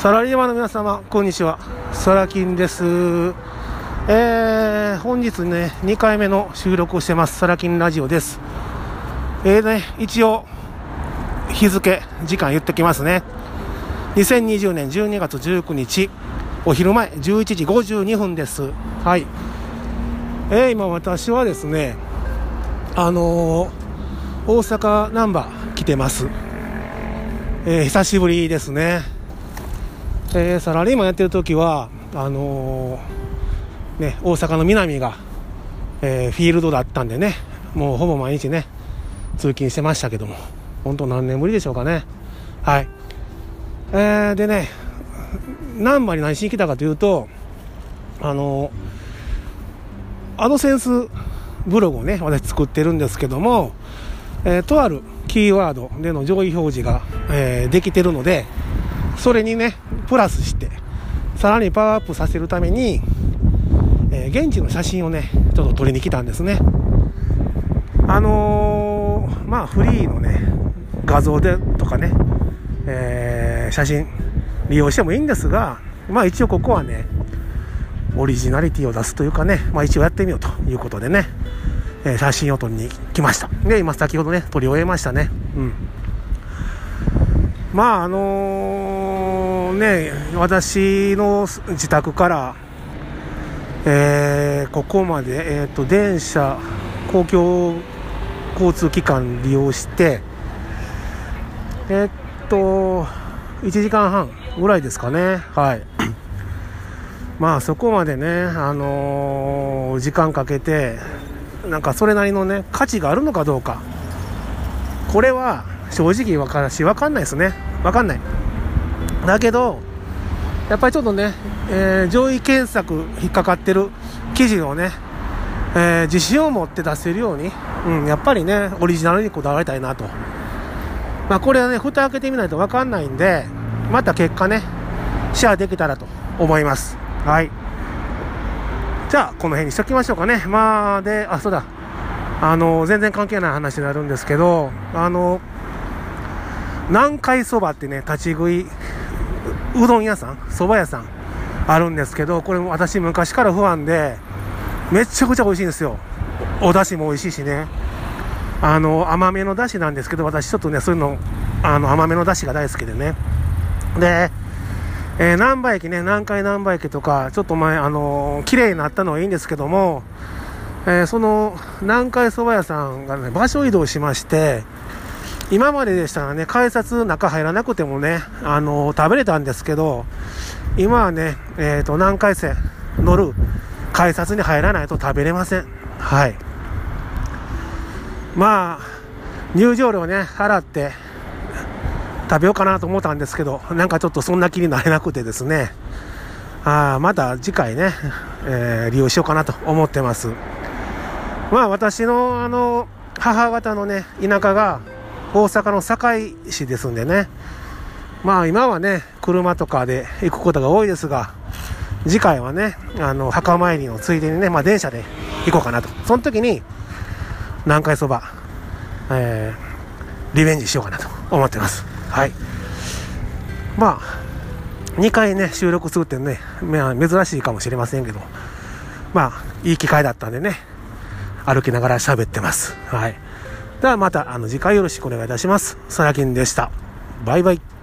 サラリーマンの皆様、こんにちは。サラキンです。えー、本日ね、2回目の収録をしてます。サラキンラジオです。えーね、一応、日付、時間言ってきますね。2020年12月19日、お昼前、11時52分です。はい。えー、今私はですね、あのー、大阪ナンバー来てます。えー、久しぶりですね。えー、サラリーマンやってる時はあのー、ね、大阪の南が、えー、フィールドだったんでねもうほぼ毎日ね通勤してましたけども本当何年ぶりでしょうかね。はい。えー、でね難波に何しに来たかというとあのアドセンスブログをね私作ってるんですけども、えー、とあるキーワードでの上位表示が、えー、できてるのでそれにねプラスしてさらにパワーアップさせるために、えー、現地の写真をねちょっと撮りに来たんですね。あのー、まあフリーのね画像でとかね、えー、写真利用してもいいんですがまあ一応ここはねオリジナリティを出すというかね、まあ、一応やってみようということでね、えー、写真を撮りに来ました。で今先ほどね撮り終えましたね。うん。まああの、ね私の自宅から、えー、ここまで、えーと、電車公共交通機関利用してえっと1時間半ぐらいですかね。はい。まあそこまでねあのー、時間かけてなんかそれなりのね価値があるのかどうか。これは正直わからし、わかんないですね。わかんない。だけど、やっぱりちょっとね、えー、上位検索引っかかってる記事をね、えー、自信を持って出せるように、うん、やっぱりね、オリジナルにこだわりたいなと。まあ、これはね、蓋開けてみないとわかんないんで、また結果ね、シェアできたらと思います。はい。じゃあ、この辺にしときましょうかね。まあ、で、あ、そうだ。あの、全然関係ない話になるんですけど、あの、南海そばってね、立ち食いうどん屋さん、蕎麦屋さんあるんですけど、これも私昔から不安で、めちゃくちゃ美味しいんですよ。お出汁も美味しいしね。あの、甘めの出汁なんですけど、私ちょっとね、そういうの、あの、甘めの出汁が大好きでね。で、えー、南波駅ね、南海南波駅とか、ちょっと前、あのー、綺麗になったのはいいんですけども、えー、その、南海蕎麦屋さんがね、場所移動しまして、今まででしたらね、改札中入らなくてもね、あのー、食べれたんですけど、今はね、えっ、ー、と、南海線乗る改札に入らないと食べれません。はい。まあ、入場料ね、払って食べようかなと思ったんですけど、なんかちょっとそんな気になれなくてですね、あまた次回ね、えー、利用しようかなと思ってます。まあ私のあの、母方のね、田舎が、大阪の堺市ですんでね、まあ今はね、車とかで行くことが多いですが、次回はね、あの、墓参りのついでにね、まあ電車で行こうかなと。その時に、南海そば、えー、リベンジしようかなと思ってます。はい。まあ、2回ね、収録するってね、まあ、珍しいかもしれませんけど、まあ、いい機会だったんでね、歩きながら喋ってます。はい。ではまたあの次回よろしくお願いいたします。サラキンでした。バイバイ。